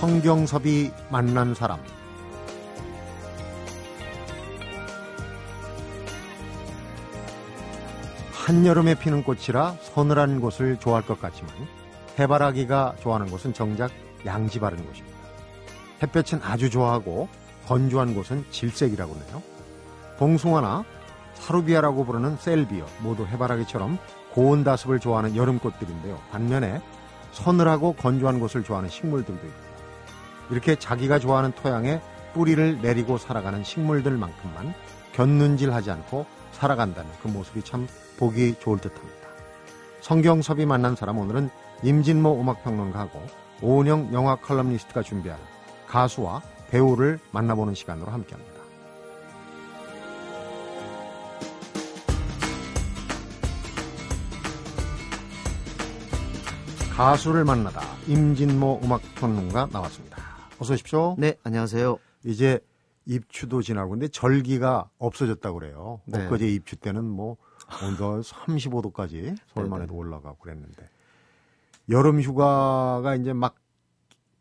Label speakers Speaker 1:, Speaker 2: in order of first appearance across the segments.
Speaker 1: 성경섭이 만난 사람 한여름에 피는 꽃이라 서늘한 곳을 좋아할 것 같지만 해바라기가 좋아하는 곳은 정작 양지 바른 곳입니다. 햇볕은 아주 좋아하고 건조한 곳은 질색이라고 하네요. 봉숭아나 사루비아라고 부르는 셀비어 모두 해바라기처럼 고온 다습을 좋아하는 여름꽃들인데요. 반면에 서늘하고 건조한 곳을 좋아하는 식물들도 있고 이렇게 자기가 좋아하는 토양에 뿌리를 내리고 살아가는 식물들만큼만 곁눈질하지 않고 살아간다는 그 모습이 참 보기 좋을 듯합니다. 성경섭이 만난 사람 오늘은 임진모 음악평론가하고 오은영 영화 컬럼니스트가 준비한 가수와 배우를 만나보는 시간으로 함께합니다. 가수를 만나다 임진모 음악평론가 나왔습니다. 어서 오십시오.
Speaker 2: 네, 안녕하세요.
Speaker 1: 이제 입추도 지나고 근데 절기가 없어졌다고 그래요.
Speaker 2: 네.
Speaker 1: 엊그제 입추 때는 뭐 온도 35도까지 서울만
Speaker 2: 네네.
Speaker 1: 해도 올라가고 그랬는데 여름 휴가가 이제 막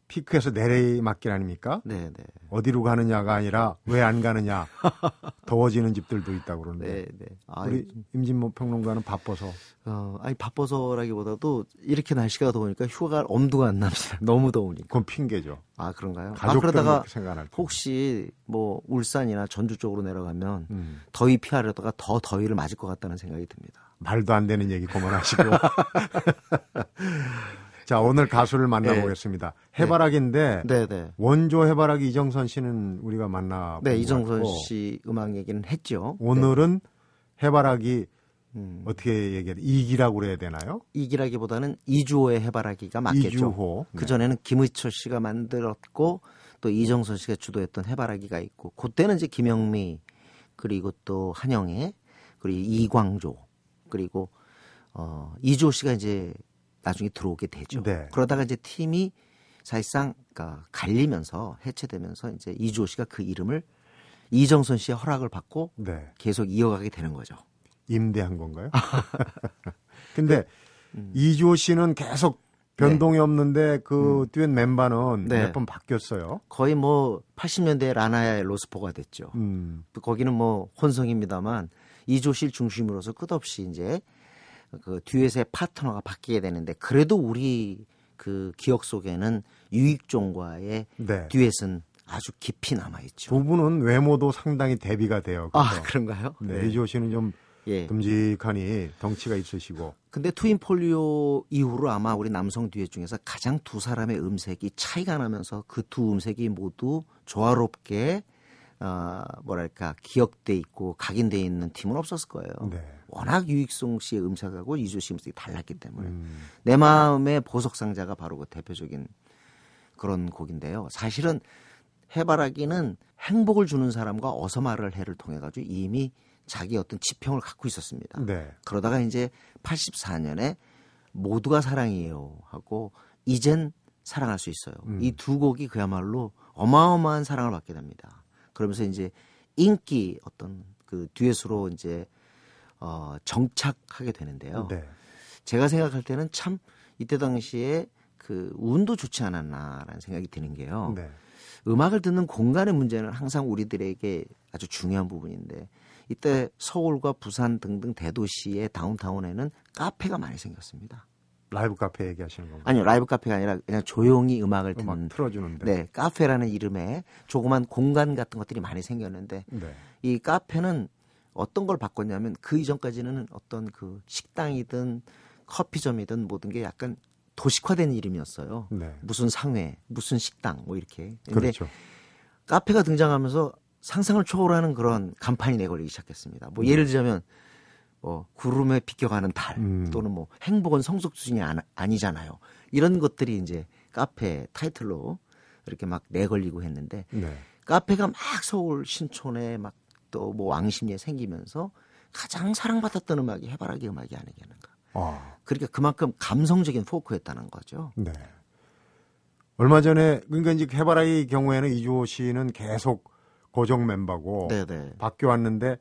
Speaker 1: 피크에서 내리 막길 아닙니까?
Speaker 2: 네, 네.
Speaker 1: 어디로 가느냐가 아니라 왜 안 가느냐 더워지는 집들도 있다고 그러는데
Speaker 2: 네, 네. 아,
Speaker 1: 우리 임진모 평론가는 바빠서
Speaker 2: 어, 아니 바빠서라기보다도 이렇게 날씨가 더우니까 휴가 엄두가 안 납니다. 너무 더우니까.
Speaker 1: 그건 핑계죠.
Speaker 2: 아, 그런가요? 아,
Speaker 1: 가족들
Speaker 2: 그러다가
Speaker 1: 그렇게 생각 안할 때.
Speaker 2: 혹시 뭐 울산이나 전주 쪽으로 내려가면
Speaker 1: 음,
Speaker 2: 더위 피하려다가 더 더위를 맞을 것 같다는 생각이 듭니다.
Speaker 1: 말도 안 되는 얘기 그만하시고. 자 오늘 가수를 만나보겠습니다. 해바라기인데
Speaker 2: 네, 네.
Speaker 1: 원조 해바라기 이정선 씨는 우리가 만나.
Speaker 2: 네, 이정선 씨 음악 얘기는 했죠.
Speaker 1: 오늘은 해바라기
Speaker 2: 네. 음,
Speaker 1: 어떻게 얘기해야 돼? 이기라고 그래야 되나요?
Speaker 2: 이기라기보다는 이주호의 해바라기가 맞겠죠.
Speaker 1: 이주호. 네.
Speaker 2: 그 전에는 김의철 씨가 만들었고 또 이정선 씨가 주도했던 해바라기가 있고 그때는 이제 김영미 그리고 또 한영애 그리고 이광조 그리고 어 이주호 씨가 이제 나중에 들어오게 되죠.
Speaker 1: 네.
Speaker 2: 그러다가 이제 팀이 사실상 그러니까 갈리면서 해체되면서 이제 이주호 씨가 그 이름을 이정선 씨의 허락을 받고
Speaker 1: 네.
Speaker 2: 계속 이어가게 되는 거죠.
Speaker 1: 임대한 건가요? 근데
Speaker 2: 음.
Speaker 1: 이주호 씨는 계속 변동이 없는데 그 듀엣 멤버는
Speaker 2: 네.
Speaker 1: 몇번 바뀌었어요.
Speaker 2: 거의 뭐 80년대 라나의 로스포가 됐죠.
Speaker 1: 음,
Speaker 2: 거기는 뭐 혼성입니다만 이조실 중심으로서 끝없이 이제 그 듀엣의 파트너가 바뀌게 되는데 그래도 우리 그 기억 속에는 유익종과의
Speaker 1: 네.
Speaker 2: 듀엣은 아주 깊이 남아 있죠.
Speaker 1: 두 분은 외모도 상당히 대비가 돼요.
Speaker 2: 아
Speaker 1: 그래서.
Speaker 2: 그런가요?
Speaker 1: 네. 이주호 씨는 좀
Speaker 2: 예.
Speaker 1: 듬직하니 덩치가 있으시고
Speaker 2: 근데 트윈 폴리오 이후로 아마 우리 남성 듀엣 중에서 가장 두 사람의 음색이 차이가 나면서 그 두 음색이 모두 조화롭게 어, 뭐랄까 기억돼 있고 각인돼 있는 팀은 없었을 거예요.
Speaker 1: 네.
Speaker 2: 워낙 유익송 씨의 음색하고 이조 씨 음색이 달랐기 때문에
Speaker 1: 음,
Speaker 2: 내 마음의 보석 상자가 바로 그 대표적인 그런 곡인데요. 사실은 해바라기는 행복을 주는 사람과 어서 말을 해를 통해 가지고 이미 자기 어떤 지평을 갖고 있었습니다.
Speaker 1: 네.
Speaker 2: 그러다가 이제 84년에 모두가 사랑이에요 하고 이젠 사랑할 수 있어요.
Speaker 1: 음.
Speaker 2: 이두 곡이 그야말로 어마어마한 사랑을 받게 됩니다. 그러면서 이제 인기 어떤 그 듀엣으로 이제 어 정착하게 되는데요.
Speaker 1: 네.
Speaker 2: 제가 생각할 때는 참 이때 당시에 그 운도 좋지 않았나라는 생각이 드는 게요.
Speaker 1: 네.
Speaker 2: 음악을 듣는 공간의 문제는 항상 우리들에게 아주 중요한 부분인데 이때 서울과 부산 등등 대도시의 다운타운에는 카페가 많이 생겼습니다.
Speaker 1: 라이브 카페 얘기하시는 건가요?
Speaker 2: 아니요 라이브 카페가 아니라 그냥 조용히 음악을
Speaker 1: 음악
Speaker 2: 듣는
Speaker 1: 틀어주는데.
Speaker 2: 네 카페라는 이름의 조그만 공간 같은 것들이 많이 생겼는데
Speaker 1: 네.
Speaker 2: 이 카페는 어떤 걸 바꿨냐면 그 이전까지는 어떤 그 식당이든 커피점이든 모든 게 약간 도식화된 이름이었어요.
Speaker 1: 네.
Speaker 2: 무슨 상회, 무슨 식당 뭐 이렇게. 근데
Speaker 1: 그렇죠.
Speaker 2: 카페가 등장하면서 상상을 초월하는 그런 간판이 내걸리기 시작했습니다. 뭐 예를 들자면 뭐 구름에 비껴가는 달
Speaker 1: 음.
Speaker 2: 또는 뭐 행복은 성숙 수준이 아, 아니잖아요. 이런 것들이 이제 카페 타이틀로 이렇게 막 내걸리고 했는데
Speaker 1: 네.
Speaker 2: 카페가 막 서울 신촌에 막 또 뭐 왕십리에 생기면서 가장 사랑받았던 음악이 해바라기 음악이 아니겠는가.
Speaker 1: 아,
Speaker 2: 그러니까 그만큼 감성적인 포크였다는 거죠.
Speaker 1: 네. 얼마 전에 그러니까 이제 해바라기 경우에는 이주호 씨는 계속 고정 멤버고
Speaker 2: 네네.
Speaker 1: 바뀌어 왔는데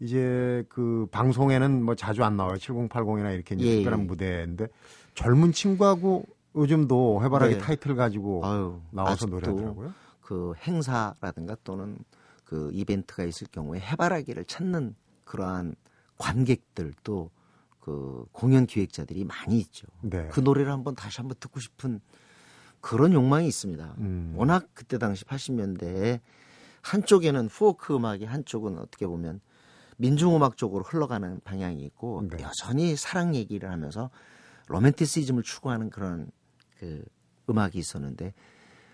Speaker 1: 이제 그 방송에는 뭐 자주 안 나와요. 7080이나 이렇게 이제
Speaker 2: 예,
Speaker 1: 특별한
Speaker 2: 예.
Speaker 1: 무대인데 젊은 친구하고 요즘도 해바라기
Speaker 2: 네.
Speaker 1: 타이틀 가지고
Speaker 2: 아유,
Speaker 1: 나와서 노래하더라고요.
Speaker 2: 그 행사라든가 또는 그 이벤트가 있을 경우에 해바라기를 찾는 그러한 관객들도 그 공연 기획자들이 많이 있죠.
Speaker 1: 네.
Speaker 2: 그 노래를 한번 다시 한번 듣고 싶은 그런 욕망이 있습니다.
Speaker 1: 음.
Speaker 2: 워낙 그때 당시 80년대에 한쪽에는 포크 음악이 한쪽은 어떻게 보면 민중음악 쪽으로 흘러가는 방향이 있고
Speaker 1: 네.
Speaker 2: 여전히 사랑 얘기를 하면서 로맨티시즘을 추구하는 그런 그 음악이 있었는데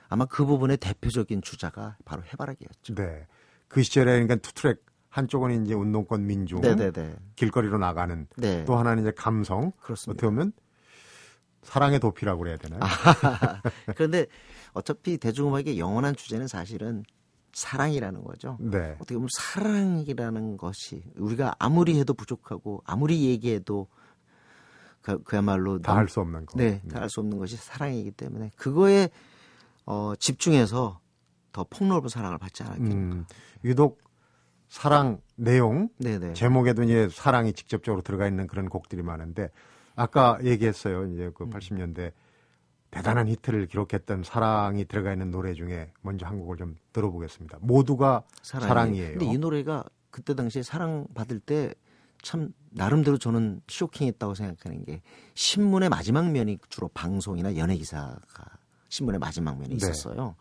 Speaker 2: 아마 그 부분의 대표적인 주자가 바로 해바라기였죠.
Speaker 1: 네. 그 시절에 그러니까 투트랙 한쪽은 이제 운동권 민중
Speaker 2: 네네네.
Speaker 1: 길거리로 나가는
Speaker 2: 네.
Speaker 1: 또 하나는 이제 감성
Speaker 2: 그렇습니다.
Speaker 1: 어떻게 보면 사랑의 도피라고 그래야 되나요?
Speaker 2: 그런데 어차피 대중음악의 영원한 주제는 사실은 사랑이라는 거죠.
Speaker 1: 네.
Speaker 2: 어떻게 보면 사랑이라는 것이 우리가 아무리 해도 부족하고 아무리 얘기해도 그, 그야말로
Speaker 1: 다 할 수 없는 거.
Speaker 2: 네, 다할 수 없는 것이 사랑이기 때문에 그거에 어, 집중해서 더 폭넓은 사랑을 받지 않았겠나.
Speaker 1: 음, 유독 사랑 내용
Speaker 2: 네네.
Speaker 1: 제목에도 이제 사랑이 직접적으로 들어가 있는 그런 곡들이 많은데 아까 얘기했어요. 이제
Speaker 2: 음.
Speaker 1: 그 80년대 대단한 히트를 기록했던 사랑이 들어가 있는 노래 중에 먼저 한 곡을 좀 들어보겠습니다. 모두가
Speaker 2: 사랑이.
Speaker 1: 사랑이에요.
Speaker 2: 근데 이 노래가 그때 당시에 사랑 받을 때 참 나름대로 저는 쇼킹했다고 생각하는 게 신문의 마지막 면이 주로 방송이나 연예 기사가 신문의 마지막 면이
Speaker 1: 네.
Speaker 2: 있었어요.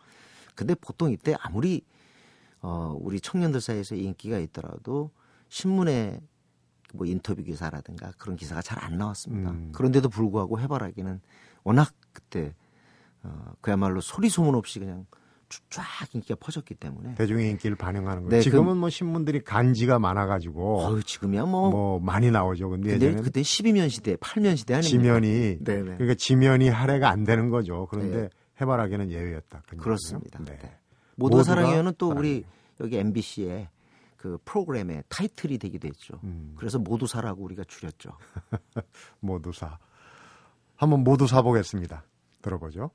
Speaker 2: 근데 보통 이때 아무리 어 우리 청년들 사이에서 인기가 있더라도 신문에 뭐 인터뷰 기사라든가 그런 기사가 잘 안 나왔습니다.
Speaker 1: 음.
Speaker 2: 그런데도 불구하고 해바라기는 워낙 그때 어 그야말로 소리 소문 없이 그냥 쫙 인기가 퍼졌기 때문에
Speaker 1: 대중의 인기를 반영하는 거예요.
Speaker 2: 네,
Speaker 1: 지금은 뭐 신문들이 간지가 많아가지고
Speaker 2: 어우 지금이야 뭐
Speaker 1: 뭐 많이 나오죠. 근데
Speaker 2: 근데 그때 12면 시대, 8면 시대 아닙니까?
Speaker 1: 지면이
Speaker 2: 네 네.
Speaker 1: 그러니까 지면이 할애가 안 되는 거죠. 그런데
Speaker 2: 네.
Speaker 1: 해바라기는 예외였다. 그.
Speaker 2: 그렇습니다.
Speaker 1: 네.
Speaker 2: 네. 모두가 사랑해요는 또 우리
Speaker 1: 사랑해요.
Speaker 2: 여기 MBC의 그 프로그램의 타이틀이 되기도 했죠.
Speaker 1: 음.
Speaker 2: 그래서 모두 사라고 우리가 줄였죠.
Speaker 1: 모두 사. 한번 모두 사 보겠습니다. 들어보죠.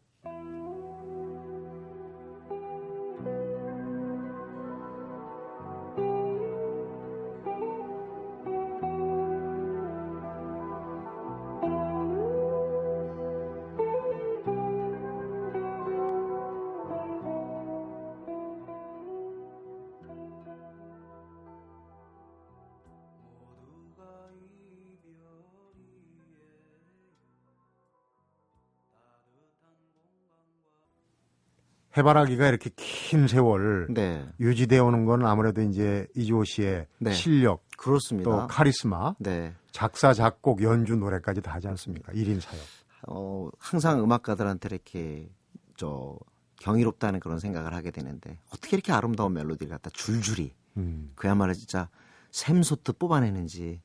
Speaker 1: 해바라기가 이렇게 긴 세월
Speaker 2: 네,
Speaker 1: 유지되어 오는 건 아무래도 이제 이주호 씨의
Speaker 2: 네.
Speaker 1: 실력,
Speaker 2: 그렇습니다.
Speaker 1: 또 카리스마,
Speaker 2: 네,
Speaker 1: 작사, 작곡, 연주, 노래까지 다 하지 않습니까? 1인 사역.
Speaker 2: 어, 항상 음악가들한테 이렇게 저 경이롭다는 그런 생각을 하게 되는데 어떻게 이렇게 아름다운 멜로디를 갖다 줄줄이
Speaker 1: 음.
Speaker 2: 그야말로 진짜 샘솟듯 뽑아내는지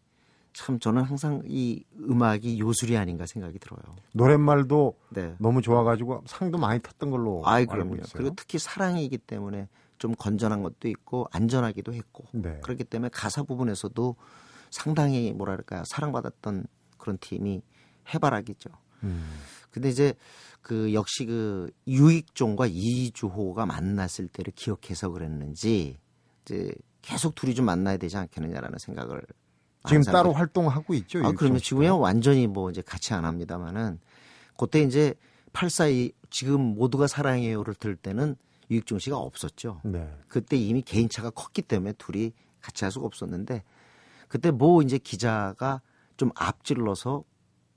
Speaker 2: 참 저는 항상 이 음악이 요술이 아닌가 생각이 들어요.
Speaker 1: 노랫말도
Speaker 2: 네.
Speaker 1: 너무 좋아가지고 상도 많이 탔던 걸로
Speaker 2: 아이 그럼요. 그리고 특히 사랑이기 때문에 좀 건전한 것도 있고 안전하기도 했고
Speaker 1: 네.
Speaker 2: 그렇기 때문에 가사 부분에서도 상당히 뭐랄까 사랑받았던 그런 팀이 해바라기죠.
Speaker 1: 음.
Speaker 2: 근데 이제 그 역시 그 유익종과 이주호가 만났을 때를 기억해서 그랬는지 이제 계속 둘이 좀 만나야 되지 않겠느냐라는 생각을
Speaker 1: 지금 따로
Speaker 2: 사람들이-
Speaker 1: 활동하고 있죠.
Speaker 2: 아, 그러면. 지금은 완전히 뭐 이제 같이 안 합니다만은 그때 이제 842 지금 모두가 사랑해요를 들을 때는 유익종 씨가 없었죠.
Speaker 1: 네.
Speaker 2: 그때 이미 개인차가 컸기 때문에 둘이 같이 할 수가 없었는데 그때 뭐 이제 기자가 좀 앞질러서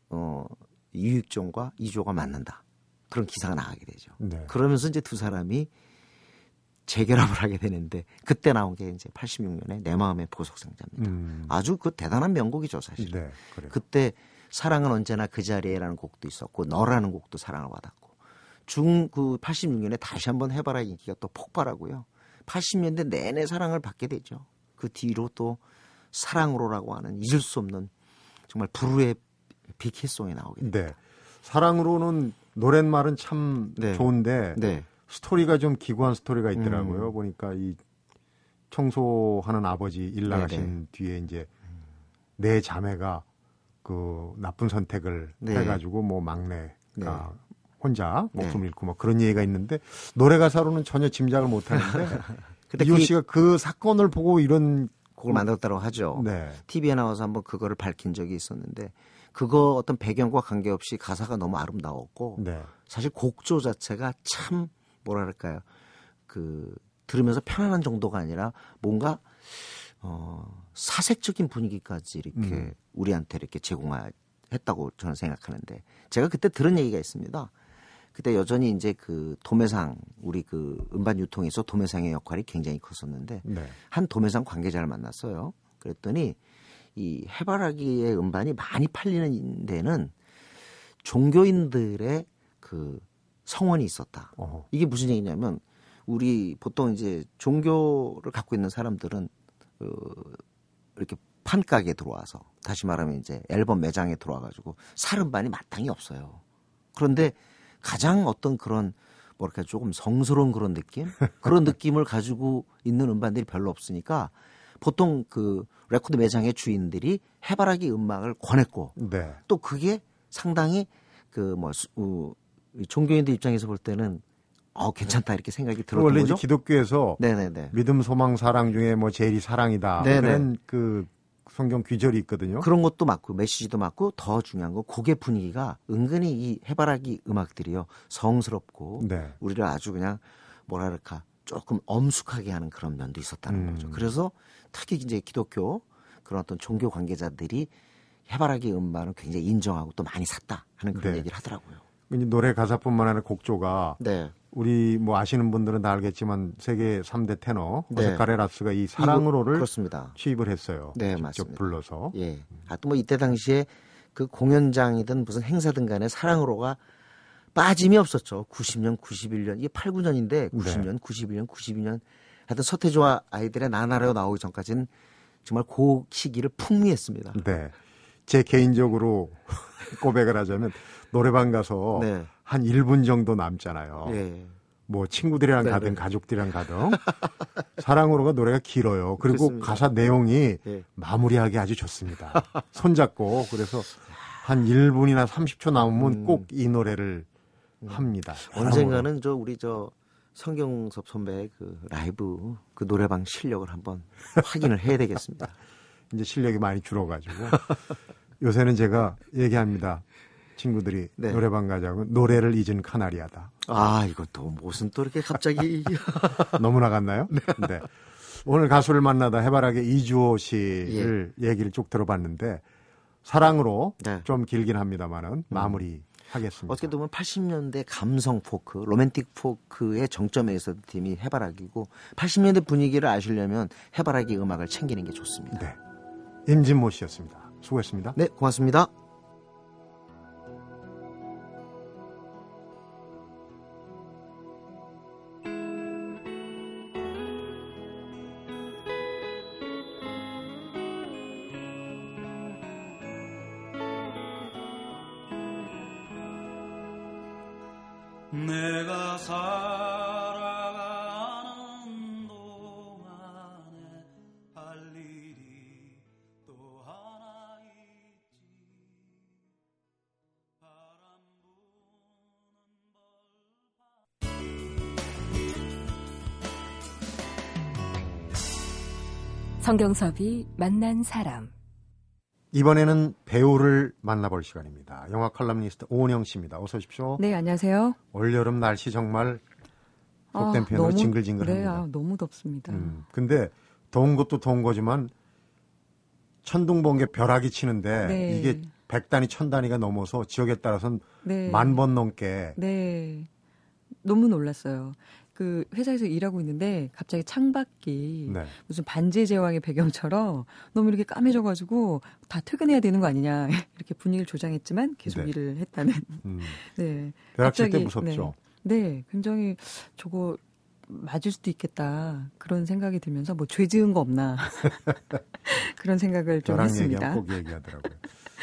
Speaker 2: 어 유익종과 이조가 만난다 그런 기사가 나가게 되죠.
Speaker 1: 네.
Speaker 2: 그러면서 이제 두 사람이 재결합을 하게 되는데 그때 나온 게 이제 86년에 내 마음의 보석상자입니다.
Speaker 1: 음.
Speaker 2: 아주 그 대단한 명곡이죠 사실.
Speaker 1: 네. 그래요.
Speaker 2: 그때 사랑은 언제나 그 자리에라는 곡도 있었고 너라는 곡도 사랑을 받았고 중 그 86년에 다시 한번 해봐라 인기가 또 폭발하고요. 80년대 내내 사랑을 받게 되죠. 그 뒤로 또 사랑으로라고 하는 잊을 수 없는 정말 불후의 빅히송이 나오게 됩니다.
Speaker 1: 네. 사랑으로는 노랫말은 참
Speaker 2: 네.
Speaker 1: 좋은데
Speaker 2: 네.
Speaker 1: 스토리가 좀 기구한 스토리가 있더라고요.
Speaker 2: 음.
Speaker 1: 보니까 이 청소하는 아버지 일 나가신
Speaker 2: 네네.
Speaker 1: 뒤에 이제 내 자매가 그 나쁜 선택을
Speaker 2: 네.
Speaker 1: 해가지고 뭐 막내가
Speaker 2: 네.
Speaker 1: 혼자 목숨
Speaker 2: 네.
Speaker 1: 잃고 뭐 그런 얘기가 있는데 노래 가사로는 전혀 짐작을 못 하는데
Speaker 2: 근데
Speaker 1: 이호
Speaker 2: 그
Speaker 1: 씨가 그 사건을 보고 이런
Speaker 2: 곡을 만들었다고 하죠.
Speaker 1: 네.
Speaker 2: TV에 나와서 한번 그거를 밝힌 적이 있었는데 그거 어떤 배경과 관계없이 가사가 너무 아름다웠고
Speaker 1: 네.
Speaker 2: 사실 곡조 자체가 참 뭐랄까요 그 들으면서 편안한 정도가 아니라 뭔가 어 사색적인 분위기까지 이렇게
Speaker 1: 음.
Speaker 2: 우리한테 이렇게 제공했다고 저는 생각하는데 제가 그때 들은 얘기가 있습니다. 그때 여전히 이제 그 도매상 우리 그 음반 유통에서 도매상의 역할이 굉장히 컸었는데
Speaker 1: 네.
Speaker 2: 한 도매상 관계자를 만났어요. 그랬더니 이 해바라기의 음반이 많이 팔리는 데는 종교인들의 그 성원이 있었다.
Speaker 1: 어허.
Speaker 2: 이게 무슨 얘기냐면 우리 보통 이제 종교를 갖고 있는 사람들은 어, 이렇게 판가게 들어와서 다시 말하면 이제 앨범 매장에 들어와가지고 살 음반이 마땅히 없어요. 그런데 가장 어떤 그런 뭐랄까 조금 성스러운 그런 느낌 그런 느낌을 가지고 있는 음반들이 별로 없으니까 보통 그 레코드 매장의 주인들이 해바라기 음악을 권했고
Speaker 1: 네.
Speaker 2: 또 그게 상당히 그뭐 어, 종교인들 입장에서 볼 때는 어 괜찮다 이렇게 생각이 들었던
Speaker 1: 원래
Speaker 2: 거죠.
Speaker 1: 이제 기독교에서
Speaker 2: 네네네.
Speaker 1: 믿음, 소망, 사랑 중에 뭐 제일이 사랑이다.
Speaker 2: 네네.
Speaker 1: 그런 그 성경 귀절이 있거든요.
Speaker 2: 그런 것도 맞고 메시지도 맞고 더 중요한 건 곡의 분위기가 은근히 이 해바라기 음악들이요 성스럽고
Speaker 1: 네.
Speaker 2: 우리를 아주 그냥 뭐랄까 조금 엄숙하게 하는 그런 면도 있었다는
Speaker 1: 음.
Speaker 2: 거죠. 그래서 특히 이제 기독교 그런 어떤 종교 관계자들이 해바라기 음반을 굉장히 인정하고 또 많이 샀다 하는 그런
Speaker 1: 네.
Speaker 2: 얘기를 하더라고요.
Speaker 1: 이제 노래 가사뿐만 아니라 곡조가
Speaker 2: 네.
Speaker 1: 우리 뭐 아시는 분들은 다 알겠지만 세계 3대 테너
Speaker 2: 네.
Speaker 1: 오스카레 라스가 이 사랑으로를
Speaker 2: 그렇습니다.
Speaker 1: 취입을 했어요.
Speaker 2: 네,
Speaker 1: 직접
Speaker 2: 맞습니다.
Speaker 1: 불러서.
Speaker 2: 예. 하여튼 뭐 이때 당시에 그 공연장이든 무슨 행사든 간에 사랑으로가 빠짐이 없었죠. 90년, 91년. 이게 8, 9년인데 90년, 91년, 92년. 하여튼 서태지와 아이들의 나나라로 나오기 전까지는 정말 그 시기를 풍미했습니다.
Speaker 1: 네. 제 개인적으로 고백을 하자면 노래방 가서
Speaker 2: 네.
Speaker 1: 한 1분 정도 남잖아요.
Speaker 2: 예.
Speaker 1: 뭐 친구들이랑
Speaker 2: 네,
Speaker 1: 가든
Speaker 2: 네.
Speaker 1: 가족들이랑 가든 사랑으로가 노래가 길어요. 그리고
Speaker 2: 그렇습니다.
Speaker 1: 가사 내용이
Speaker 2: 예.
Speaker 1: 마무리하기 아주 좋습니다. 손잡고 그래서 한 1분이나 30초 남으면
Speaker 2: 음.
Speaker 1: 꼭이 노래를 합니다.
Speaker 2: 언젠가는 저 우리 저 성경섭 선배의 그 라이브 그 노래방 실력을 한번 확인을 해야 되겠습니다.
Speaker 1: 이제 실력이 많이 줄어가지고 요새는 제가 얘기합니다. 친구들이
Speaker 2: 네.
Speaker 1: 노래방 가자고 노래를 잊은 카나리아다.
Speaker 2: 아, 이것도 무슨 또 이렇게 갑자기
Speaker 1: 너무 나갔나요? 네. 오늘 가수를 만나다 해바라기 이주호 씨를 얘기를 쭉 들어봤는데 사랑으로
Speaker 2: 네.
Speaker 1: 좀 길긴 합니다만은 마무리 하겠습니다.
Speaker 2: 어떻게 보면 80년대 감성 포크, 로맨틱 포크의 정점에 있었던 팀이 해바라기고 80년대 분위기를 아시려면 해바라기 음악을 챙기는 게 좋습니다.
Speaker 1: 네. 임진모 씨였습니다. 수고했습니다.
Speaker 2: 네, 고맙습니다.
Speaker 3: 성경섭이 만난 사람.
Speaker 1: 이번에는 배우를 만나볼 시간입니다. 영화 칼럼니스트 오은영 씨입니다. 어서 오십시오.
Speaker 4: 네, 안녕하세요.
Speaker 1: 올여름 날씨 정말
Speaker 4: 아,
Speaker 1: 속된 표현으로
Speaker 4: 너무-
Speaker 1: 징글징글합니다.
Speaker 4: 네, 아, 너무 덥습니다.
Speaker 1: 음, 근데 더운 것도 더운 거지만 천둥 번개 벼락이 치는데
Speaker 4: 네.
Speaker 1: 이게 백 단위 천 단위가 넘어서 지역에 따라서는
Speaker 4: 네.
Speaker 1: 만번 넘게
Speaker 4: 네. 너무 놀랐어요. 그 회사에서 일하고 있는데 갑자기 창밖이
Speaker 1: 네.
Speaker 4: 무슨 반지의 제왕의 배경처럼 너무 이렇게 까매져가지고 다 퇴근해야 되는 거 아니냐 이렇게 분위기를 조장했지만 계속
Speaker 1: 네.
Speaker 4: 일을 했다는.
Speaker 1: 음,
Speaker 4: 네.
Speaker 1: 벼락 칠때
Speaker 4: 갑자기,
Speaker 1: 무섭죠.
Speaker 4: 네. 네, 굉장히 저거 맞을 수도 있겠다 그런 생각이 들면서 뭐 죄 지은 거 없나 그런 생각을 좀 했습니다.
Speaker 1: 얘기하면 꼭 얘기하더라고요.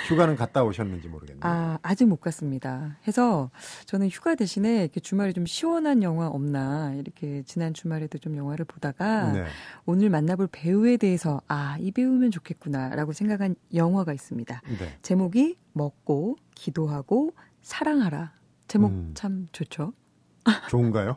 Speaker 1: 휴가는 갔다 오셨는지 모르겠네요.
Speaker 4: 아, 아직 못 갔습니다. 해서 저는 휴가 대신에 이렇게 주말에 좀 시원한 영화 없나 이렇게 지난 주말에도 좀 영화를 보다가
Speaker 1: 네.
Speaker 4: 오늘 만나볼 배우에 대해서 아, 이 배우면 좋겠구나라고 생각한 영화가 있습니다.
Speaker 1: 네.
Speaker 4: 제목이 먹고 기도하고 사랑하라. 제목
Speaker 1: 음.
Speaker 4: 참 좋죠.
Speaker 1: 좋은가요?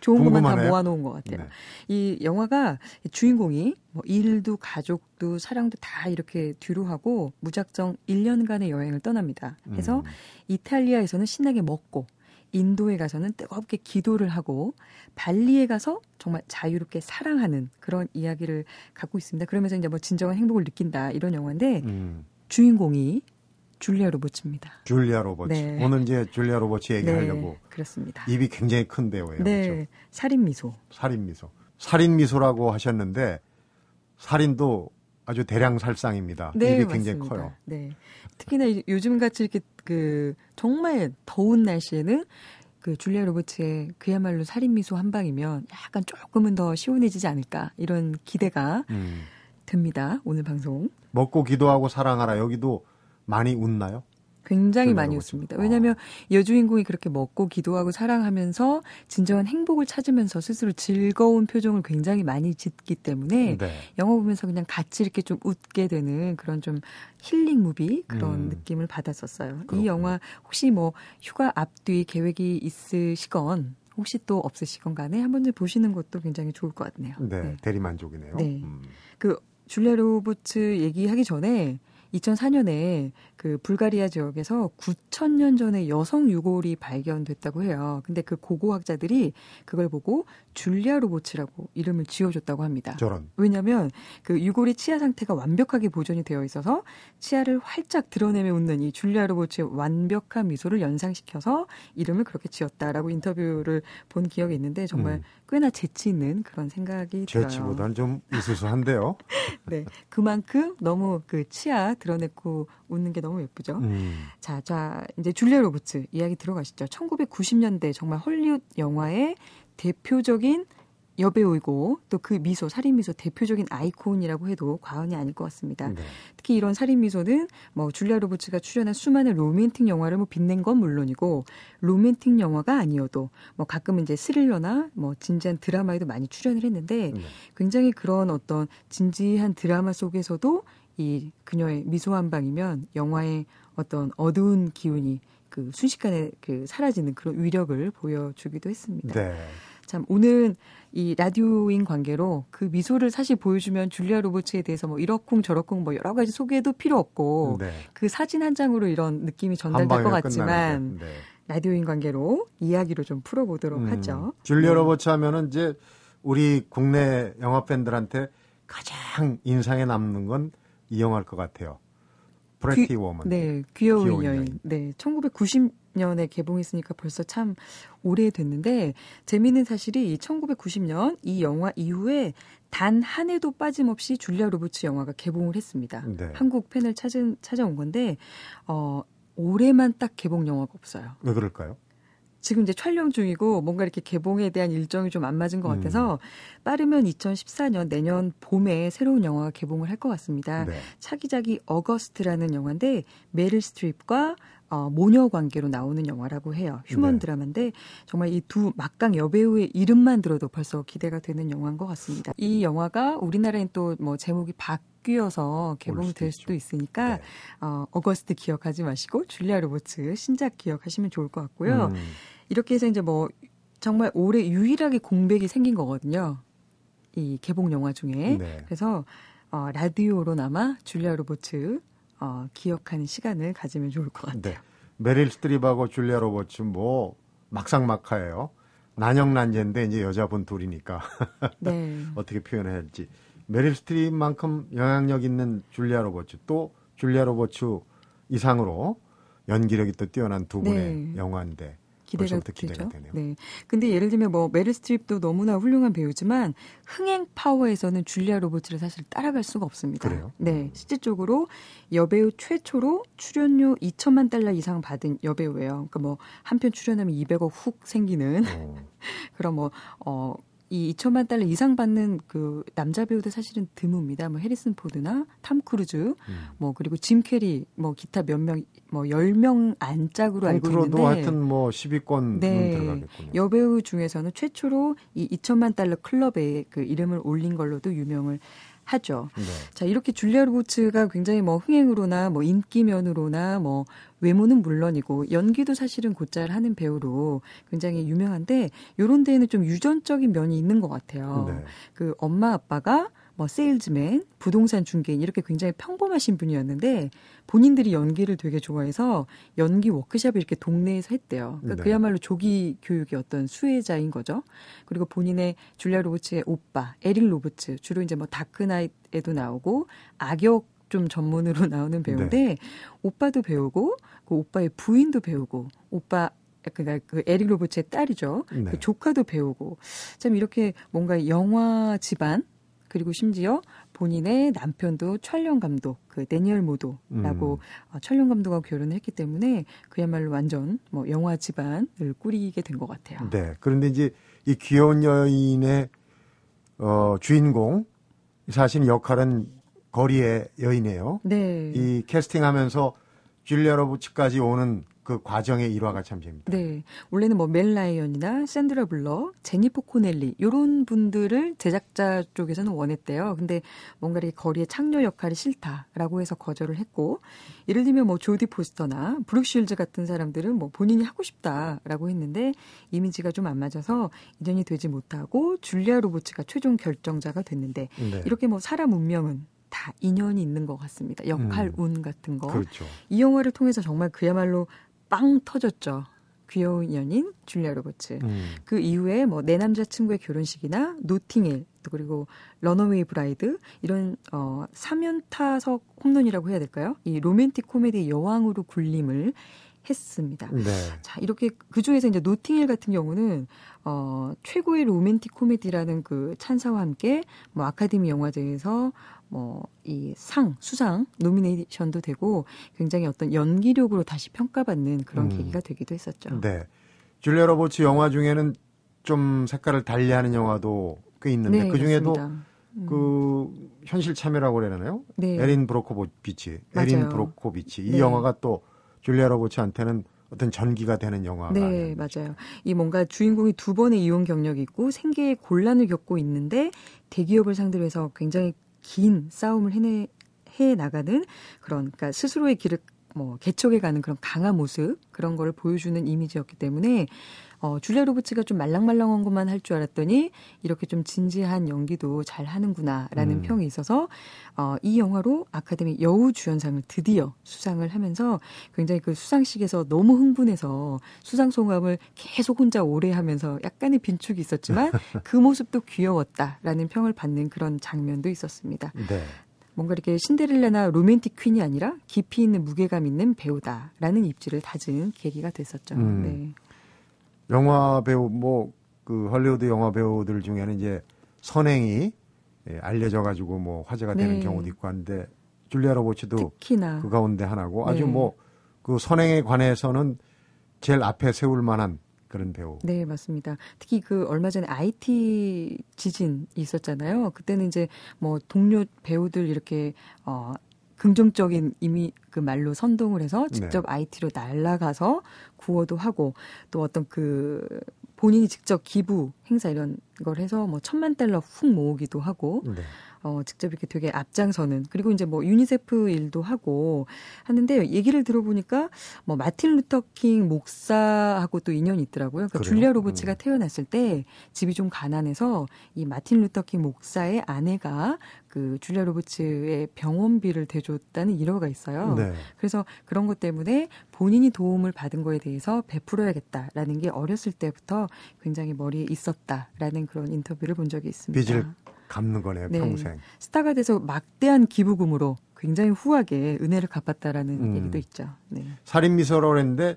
Speaker 4: 좋은 것만 다
Speaker 1: 궁금하네요.
Speaker 4: 모아놓은 것 같아요.
Speaker 1: 네.
Speaker 4: 이 영화가 주인공이 뭐 일도 가족도 사랑도 다 이렇게 뒤로 하고 무작정 1년간의 여행을 떠납니다. 그래서
Speaker 1: 음.
Speaker 4: 이탈리아에서는 신나게 먹고 인도에 가서는 뜨겁게 기도를 하고 발리에 가서 정말 자유롭게 사랑하는 그런 이야기를 갖고 있습니다. 그러면서 이제 뭐 진정한 행복을 느낀다 이런 영화인데
Speaker 1: 음.
Speaker 4: 주인공이 줄리아 로버츠입니다.
Speaker 1: 줄리아 로버츠.
Speaker 4: 네.
Speaker 1: 오늘 이제 줄리아 로버츠 얘기하려고
Speaker 4: 그렇습니다.
Speaker 1: 입이 굉장히 큰 배우예요.
Speaker 4: 네,
Speaker 1: 그렇죠?
Speaker 4: 살인 미소.
Speaker 1: 살인 미소. 살인 미소라고 하셨는데 살인도 아주 대량 살상입니다.
Speaker 4: 네,
Speaker 1: 입이
Speaker 4: 맞습니다.
Speaker 1: 굉장히 커요.
Speaker 4: 네. 특히나 이- 요즘 같이 이렇게 그 정말 더운 날씨에는 그 줄리아 로버츠의 그야말로 살인 미소 한 방이면 약간 조금은 더 시원해지지 않을까 이런 기대가
Speaker 1: 음.
Speaker 4: 듭니다. 오늘 방송.
Speaker 1: 먹고 기도하고 사랑하라 여기도 많이 웃나요?
Speaker 4: 굉장히 많이. 웃습니다.
Speaker 1: 아.
Speaker 4: 왜냐하면 여주인공이 그렇게 먹고 기도하고 사랑하면서 진정한 행복을 찾으면서 스스로 즐거운 표정을 굉장히 많이 짓기 때문에
Speaker 1: 네.
Speaker 4: 영화 보면서 그냥 같이 이렇게 좀 웃게 되는 그런 좀 힐링 무비 그런
Speaker 1: 음.
Speaker 4: 느낌을 받았었어요.
Speaker 1: 그렇군요.
Speaker 4: 이 영화 혹시 뭐 휴가 앞뒤 계획이 있으시건 혹시 또 없으시건 간에 한 번쯤 보시는 것도 굉장히 좋을 것 같네요.
Speaker 1: 네,
Speaker 4: 네.
Speaker 1: 대리만족이네요.
Speaker 4: 네.
Speaker 1: 음.
Speaker 4: 그 줄리아 로버츠 얘기하기 전에 2004년에 그 불가리아 지역에서 9천년 전에 여성 유골이 발견됐다고 해요. 근데 그 고고학자들이 그걸 보고 줄리아 로버츠라고 이름을 지어줬다고 합니다.
Speaker 1: 저런.
Speaker 4: 왜냐하면 그 유골의 치아 상태가 완벽하게 보존이 되어 있어서 치아를 활짝 드러내며 웃는 이 줄리아 로버츠의 완벽한 미소를 연상시켜서 이름을 그렇게 지었다라고 인터뷰를 본 기억이 있는데 정말
Speaker 1: 음.
Speaker 4: 꽤나 재치 있는 그런 생각이 들어요.
Speaker 1: 재치보다는 좀 으스스한데요.
Speaker 4: 네, 그만큼 너무 그 치아 드러내고 웃는 게 너무 예쁘죠.
Speaker 1: 음.
Speaker 4: 자, 자 이제 줄리아 로버츠 이야기 들어가시죠. 1990년대 정말 헐리우드 영화의 대표적인 여배우이고 또 그 미소, 살인 미소 대표적인 아이콘이라고 해도 과언이 아닐 것 같습니다.
Speaker 1: 네.
Speaker 4: 특히 이런 살인 미소는 뭐 줄리아 로버츠가 출연한 수많은 로맨틱 영화를 뭐 빛낸 건 물론이고 로맨틱 영화가 아니어도 뭐 가끔은 이제 스릴러나 뭐 진지한 드라마에도 많이 출연을 했는데
Speaker 1: 네.
Speaker 4: 굉장히 그런 어떤 진지한 드라마 속에서도 이 그녀의 미소 한 방이면 영화의 어떤 어두운 기운이 그 순식간에 그 사라지는 그런 위력을 보여주기도 했습니다.
Speaker 1: 네.
Speaker 4: 참 오늘 이 라디오인 관계로 그 미소를 사실 보여주면 줄리아 로버츠에 대해서 뭐 이러쿵 저러쿵 뭐 여러 가지 소개도 필요 없고
Speaker 1: 네.
Speaker 4: 그 사진 한 장으로 이런 느낌이
Speaker 1: 한
Speaker 4: 전달될 것 같지만.
Speaker 1: 네.
Speaker 4: 라디오인 관계로 이야기로 좀 풀어보도록
Speaker 1: 음,
Speaker 4: 하죠.
Speaker 1: 줄리아
Speaker 4: 네.
Speaker 1: 로버츠 하면은 이제 우리 국내 영화 팬들한테 가장 인상에 남는 건 이 영화일 것 같아요. Pretty
Speaker 4: 귀-
Speaker 1: Woman.
Speaker 4: 네, 귀여운,
Speaker 1: 귀여운
Speaker 4: 여인.
Speaker 1: 여인.
Speaker 4: 네, 1990년에 개봉했으니까 벌써 참 오래됐는데 재미있는 사실이 이 1990년 이 영화 이후에 단 한 해도 빠짐없이 줄리아 로버츠 영화가 개봉을 했습니다.
Speaker 1: 네.
Speaker 4: 한국 팬을 찾은 찾아온 건데 어 올해만 딱 개봉 영화가 없어요.
Speaker 1: 왜 그럴까요?
Speaker 4: 지금 이제 촬영 중이고 뭔가 이렇게 개봉에 대한 일정이 좀 안 맞은 것
Speaker 1: 음.
Speaker 4: 같아서 빠르면 2014년 내년 봄에 새로운 영화가 개봉을 할 것 같습니다.
Speaker 1: 네.
Speaker 4: 차기작이 August라는 영화인데 메릴 스트립과 어, 모녀 관계로 나오는 영화라고 해요. 휴먼
Speaker 1: 네.
Speaker 4: 드라마인데 정말 이 두 막강 여배우의 이름만 들어도 벌써 기대가 되는 영화인 것 같습니다. 이 영화가 우리나라엔 또 뭐 제목이 바뀌어서 개봉이
Speaker 1: 수도.
Speaker 4: 수도 있으니까
Speaker 1: 네.
Speaker 4: 어, August 기억하지 마시고 줄리아 로버츠 신작 기억하시면 좋을 것 같고요.
Speaker 1: 음,
Speaker 4: 이렇게 해서 이제 뭐 정말 올해 유일하게 공백이 생긴 거거든요. 이 개봉 영화 중에.
Speaker 1: 네.
Speaker 4: 그래서 어, 라디오로나마 줄리아 로버츠 어, 기억하는 시간을 가지면 좋을 것 같아요.
Speaker 1: 네. 메릴 스트립하고 줄리아 로버츠 뭐 막상막하예요. 난형난제인데 이제 여자분 둘이니까
Speaker 4: 네.
Speaker 1: 어떻게 표현해야 할지. 메릴 스트립만큼 영향력 있는 줄리아 로버츠 또 줄리아 로버츠 이상으로 연기력이 또 뛰어난 두 분의
Speaker 4: 네.
Speaker 1: 영화인데
Speaker 4: 기대가 되죠.
Speaker 1: 되네요.
Speaker 4: 네. 근데 예를 들면 뭐 메릴 스트립도 너무나 훌륭한 배우지만 흥행 파워에서는 줄리아 로버츠를 사실 따라갈 수가 없습니다.
Speaker 1: 그래요?
Speaker 4: 네. 실질적으로 여배우 최초로 출연료 2천만 달러 이상 받은 여배우예요. 그러니까 뭐 한 편 출연하면 200억 훅 생기는
Speaker 1: 어,
Speaker 4: 그럼 뭐, 어, 이 2천만 달러 이상 받는 그 남자 배우들 사실은 드뭅니다. 뭐 해리슨 포드나 탐 크루즈,
Speaker 1: 음.
Speaker 4: 뭐 그리고 짐 캐리, 뭐 기타 몇 명, 뭐 10명 안짝으로 알고 있는데
Speaker 1: 하여튼 뭐 10위권
Speaker 4: 네.
Speaker 1: 들어가겠군요.
Speaker 4: 여배우 중에서는 최초로 이 2천만 달러 클럽에 그 이름을 올린 걸로도 유명을 하죠.
Speaker 1: 네.
Speaker 4: 자, 이렇게 줄리아 로버츠가 굉장히 뭐 흥행으로나 뭐 인기면으로나 뭐 외모는 물론이고 연기도 사실은 곧잘 하는 배우로 굉장히 유명한데 요런 데에는 좀 유전적인 면이 있는 것 같아요.
Speaker 1: 네.
Speaker 4: 그 엄마 아빠가 뭐 세일즈맨, 부동산 중개인 이렇게 굉장히 평범하신 분이었는데 본인들이 연기를 되게 좋아해서 연기 워크숍을 이렇게 동네에서 했대요. 그러니까
Speaker 1: 네.
Speaker 4: 그야말로 조기 교육의 어떤 수혜자인 거죠. 그리고 본인의 줄리아 로버츠의 오빠 에릭 로버츠 주로 이제 뭐 다크나잇에도 나오고 악역 좀 전문으로 나오는 배우인데 오빠도 배우고 그 오빠의 부인도 배우고 오빠 그러니까 그 에릭 로버츠의 딸이죠.
Speaker 1: 네.
Speaker 4: 그 조카도 배우고 참 이렇게 뭔가 영화 집안 그리고 심지어 본인의 남편도 촬영 감독 그 데니얼 모도라고
Speaker 1: 음.
Speaker 4: 어, 촬영 감독하고 결혼을 했기 때문에 그야말로 완전 뭐 영화 집안을 꾸리게 된 것 같아요.
Speaker 1: 네. 그런데 이제 이 귀여운 여인의 어, 주인공 사실 역할은 거리의 여인이에요.
Speaker 4: 네.
Speaker 1: 이 캐스팅하면서 줄리아 로버츠까지 오는 그 과정의 일화가 참 재밌다.
Speaker 4: 네. 원래는 뭐 멕 라이언이나 샌드라 블록, 제니퍼 코넬리 요런 분들을 제작자 쪽에서는 원했대요. 근데 뭔가 이 거리의 창녀 역할이 싫다라고 해서 거절을 했고 예를 들면 뭐 조디 포스터나 브룩 쉴즈 같은 사람들은 뭐 본인이 하고 싶다라고 했는데 이미지가 좀 안 맞아서 인연이 되지 못하고 줄리아 로버츠가 최종 결정자가 됐는데
Speaker 1: 네.
Speaker 4: 이렇게 뭐 사람 운명은 다 인연이 있는 것 같습니다. 역할
Speaker 1: 음.
Speaker 4: 운 같은 거.
Speaker 1: 그렇죠.
Speaker 4: 이 영화를 통해서 정말 그야말로 빵 터졌죠. 귀여운 연인 줄리아 로버츠.
Speaker 1: 음.
Speaker 4: 그 이후에 뭐 내 남자친구의 결혼식이나 노팅힐 또 그리고 Runaway Bride 이런 어 3연타석 홈런이라고 해야 될까요? 이 로맨틱 코미디 여왕으로 군림을 했습니다.
Speaker 1: 네.
Speaker 4: 자, 이렇게 그 중에서 이제 노팅힐 같은 경우는 어 최고의 로맨틱 코미디라는 그 찬사와 함께 뭐 아카데미 영화제에서 뭐 이 상 수상 nomination도 되고 굉장히 어떤 연기력으로 다시 평가받는 그런
Speaker 1: 음.
Speaker 4: 계기가 되기도 했었죠.
Speaker 1: 네. 줄리아 로버츠 영화 중에는 좀 색깔을 달리하는 영화도 꽤 있는데 그 중에도.
Speaker 4: 음,
Speaker 1: 그 현실 참여라고 그러나요?
Speaker 4: 네.
Speaker 1: 에린 브로코비치, 에린. 브로코비치 이
Speaker 4: 네.
Speaker 1: 영화가 또 줄리아 로버츠한테는 어떤 전기가 되는 영화가
Speaker 4: 네. 맞아요. 이 뭔가 주인공이 두 번의 이혼 경력이 있고 생계의 곤란을 겪고 있는데 대기업을 상대로 해서 굉장히 긴 싸움을 해내 해 나가는 그런 그러니까 스스로의 길을 뭐 개척해 가는 그런 강한 모습 그런 거를 보여주는 이미지였기 때문에 어 줄리아 로버츠가 좀 말랑말랑한 것만 할 줄 알았더니 이렇게 좀 진지한 연기도 잘 하는구나라는
Speaker 1: 음.
Speaker 4: 평이 있어서 어 이 영화로 아카데미 여우 주연상을 드디어 수상을 하면서 굉장히 그 수상식에서 너무 흥분해서 수상 소감을 계속 혼자 오래 하면서 약간의 빈축이 있었지만 그 모습도 귀여웠다라는 평을 받는 그런 장면도 있었습니다.
Speaker 1: 네.
Speaker 4: 뭔가 이렇게 신데렐라나 로맨틱 퀸이 아니라 깊이 있는 무게감 있는 배우다라는 입지를 다진 계기가 됐었죠.
Speaker 1: 음.
Speaker 4: 네.
Speaker 1: 영화 배우 뭐그 헐리우드 영화 배우들 중에는 이제 선행이 예, 알려져 가지고 뭐 화제가 되는
Speaker 4: 네.
Speaker 1: 경우도 있고 한데 줄리아 로버츠도
Speaker 4: 특히나
Speaker 1: 그 가운데 하나고 아주
Speaker 4: 네.
Speaker 1: 뭐그 선행에 관해서는 제일 앞에 세울 만한 그런 배우.
Speaker 4: 네, 맞습니다. 특히 그 얼마 전에 IT 지진 있었잖아요. 그때는 이제 뭐 동료 배우들 이렇게 어 긍정적인 이미 그 말로 선동을 해서 직접 아이티로 날아가서 구호도 하고 또 어떤 그 본인이 직접 기부 행사 이런 걸 해서 뭐 천만 달러 훅 모으기도 하고
Speaker 1: 네.
Speaker 4: 어, 직접 이렇게 되게 앞장서는 그리고 이제 뭐 유니세프 일도 하고 하는데 얘기를 들어보니까 뭐 마틴 루터킹 목사하고 또 인연이 있더라고요. 그러니까
Speaker 1: 그래요?
Speaker 4: 줄리아 로버츠가
Speaker 1: 음.
Speaker 4: 태어났을 때 집이 좀 가난해서 이 마틴 루터킹 목사의 아내가 그 줄리아 로버츠의 병원비를 대줬다는 일화가 있어요.
Speaker 1: 네.
Speaker 4: 그래서 그런 것 때문에 본인이 도움을 받은 거에 대해서 베풀어야겠다라는 게 어렸을 때부터 굉장히 머리에 있었다라는 그런 인터뷰를 본 적이 있습니다.
Speaker 1: 빚을 갚는 거네요,
Speaker 4: 네.
Speaker 1: 평생.
Speaker 4: 스타가 돼서 막대한 기부금으로 굉장히 후하게 은혜를 갚았다라는
Speaker 1: 음.
Speaker 4: 얘기도 있죠. 네.
Speaker 1: 살인 미소라고 했는데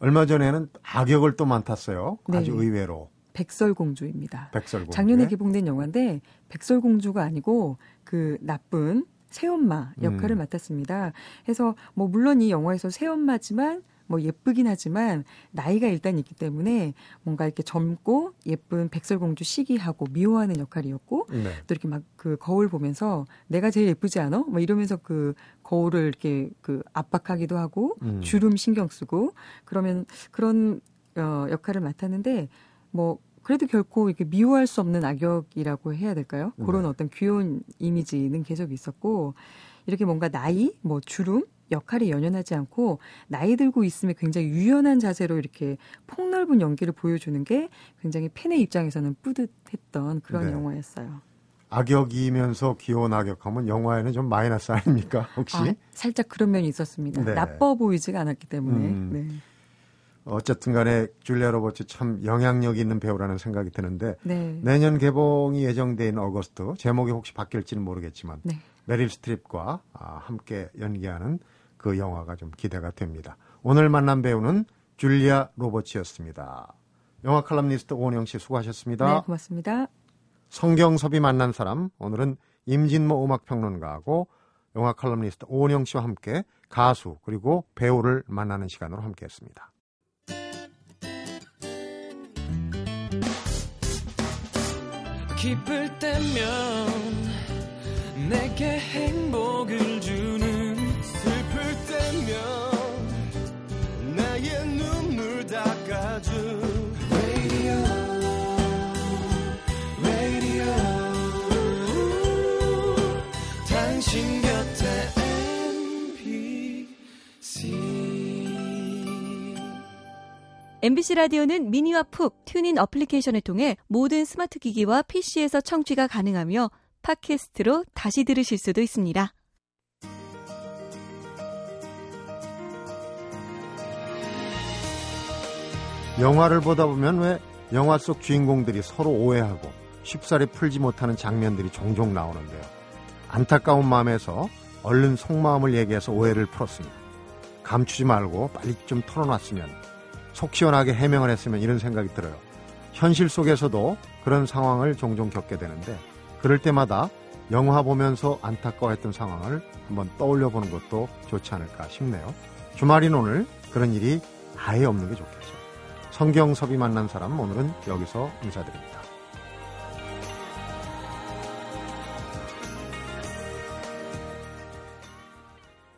Speaker 1: 얼마 전에는 악역을 또 맡았어요.
Speaker 4: 네.
Speaker 1: 아주 의외로.
Speaker 4: 백설공주입니다.
Speaker 1: 백설공주.
Speaker 4: 작년에 개봉된 영화인데 백설공주가 아니고 그 나쁜 새엄마 역할을
Speaker 1: 음.
Speaker 4: 맡았습니다. 해서 뭐 물론 이 영화에서 새엄마지만 뭐 예쁘긴 하지만 나이가 일단 있기 때문에 뭔가 이렇게 젊고 예쁜 백설공주 시기하고 미워하는 역할이었고
Speaker 1: 네.
Speaker 4: 또 이렇게 막 그 거울 보면서 내가 제일 예쁘지 않아? 뭐 이러면서 그 거울을 이렇게 그 압박하기도 하고
Speaker 1: 음.
Speaker 4: 주름 신경 쓰고 그러면 그런 어 역할을 맡았는데 뭐 그래도 결코 이렇게 미워할 수 없는 악역이라고 해야 될까요? 그런
Speaker 1: 네.
Speaker 4: 어떤 귀여운 이미지는 계속 있었고 이렇게 뭔가 나이, 뭐 주름, 역할이 연연하지 않고 나이 들고 있으면 굉장히 유연한 자세로 이렇게 폭넓은 연기를 보여주는 게 굉장히 팬의 입장에서는 뿌듯했던 그런
Speaker 1: 네.
Speaker 4: 영화였어요.
Speaker 1: 악역이면서 귀여운 악역하면 영화에는 좀 마이너스 아닙니까? 혹시?
Speaker 4: 아, 살짝 그런 면이 있었습니다.
Speaker 1: 네.
Speaker 4: 나빠 보이지가 않았기 때문에.
Speaker 1: 음.
Speaker 4: 네.
Speaker 1: 어쨌든 간에 줄리아 로버츠 참 영향력 있는 배우라는 생각이 드는데
Speaker 4: 네.
Speaker 1: 내년 개봉이 예정돼 있는 어거스트 제목이 혹시 바뀔지는 모르겠지만
Speaker 4: 네.
Speaker 1: 메릴 스트립과 아, 함께 연기하는 그 영화가 좀 기대가 됩니다. 오늘 만난 배우는 줄리아 로버츠였습니다. 영화 칼럼니스트 오은영 씨 수고하셨습니다.
Speaker 4: 네, 고맙습니다.
Speaker 1: 성경섭이 만난 사람 오늘은 임진모 음악평론가하고 영화 칼럼니스트 오은영 씨와 함께 가수 그리고 배우를 만나는 시간으로 함께했습니다.
Speaker 5: 기쁠 때면 내게 행복을 당신 곁에 MBC
Speaker 6: MBC 라디오는 미니와 푹 TuneIn 어플리케이션을 통해 모든 스마트 기기와 PC에서 청취가 가능하며 팟캐스트로 다시 들으실 수도 있습니다.
Speaker 1: 영화를 보다 보면 왜 영화 속 주인공들이 서로 오해하고 쉽사리 풀지 못하는 장면들이 종종 나오는데요. 안타까운 마음에서 얼른 속마음을 얘기해서 오해를 풀었습니다. 감추지 말고 빨리 좀 털어놨으면 속 시원하게 해명을 했으면 이런 생각이 들어요. 현실 속에서도 그런 상황을 종종 겪게 되는데 그럴 때마다 영화 보면서 안타까워했던 상황을 한번 떠올려 보는 것도 좋지 않을까 싶네요. 주말인 오늘 그런 일이 아예 없는 게 좋겠죠. 성경섭이 만난 사람 오늘은 여기서 인사드립니다.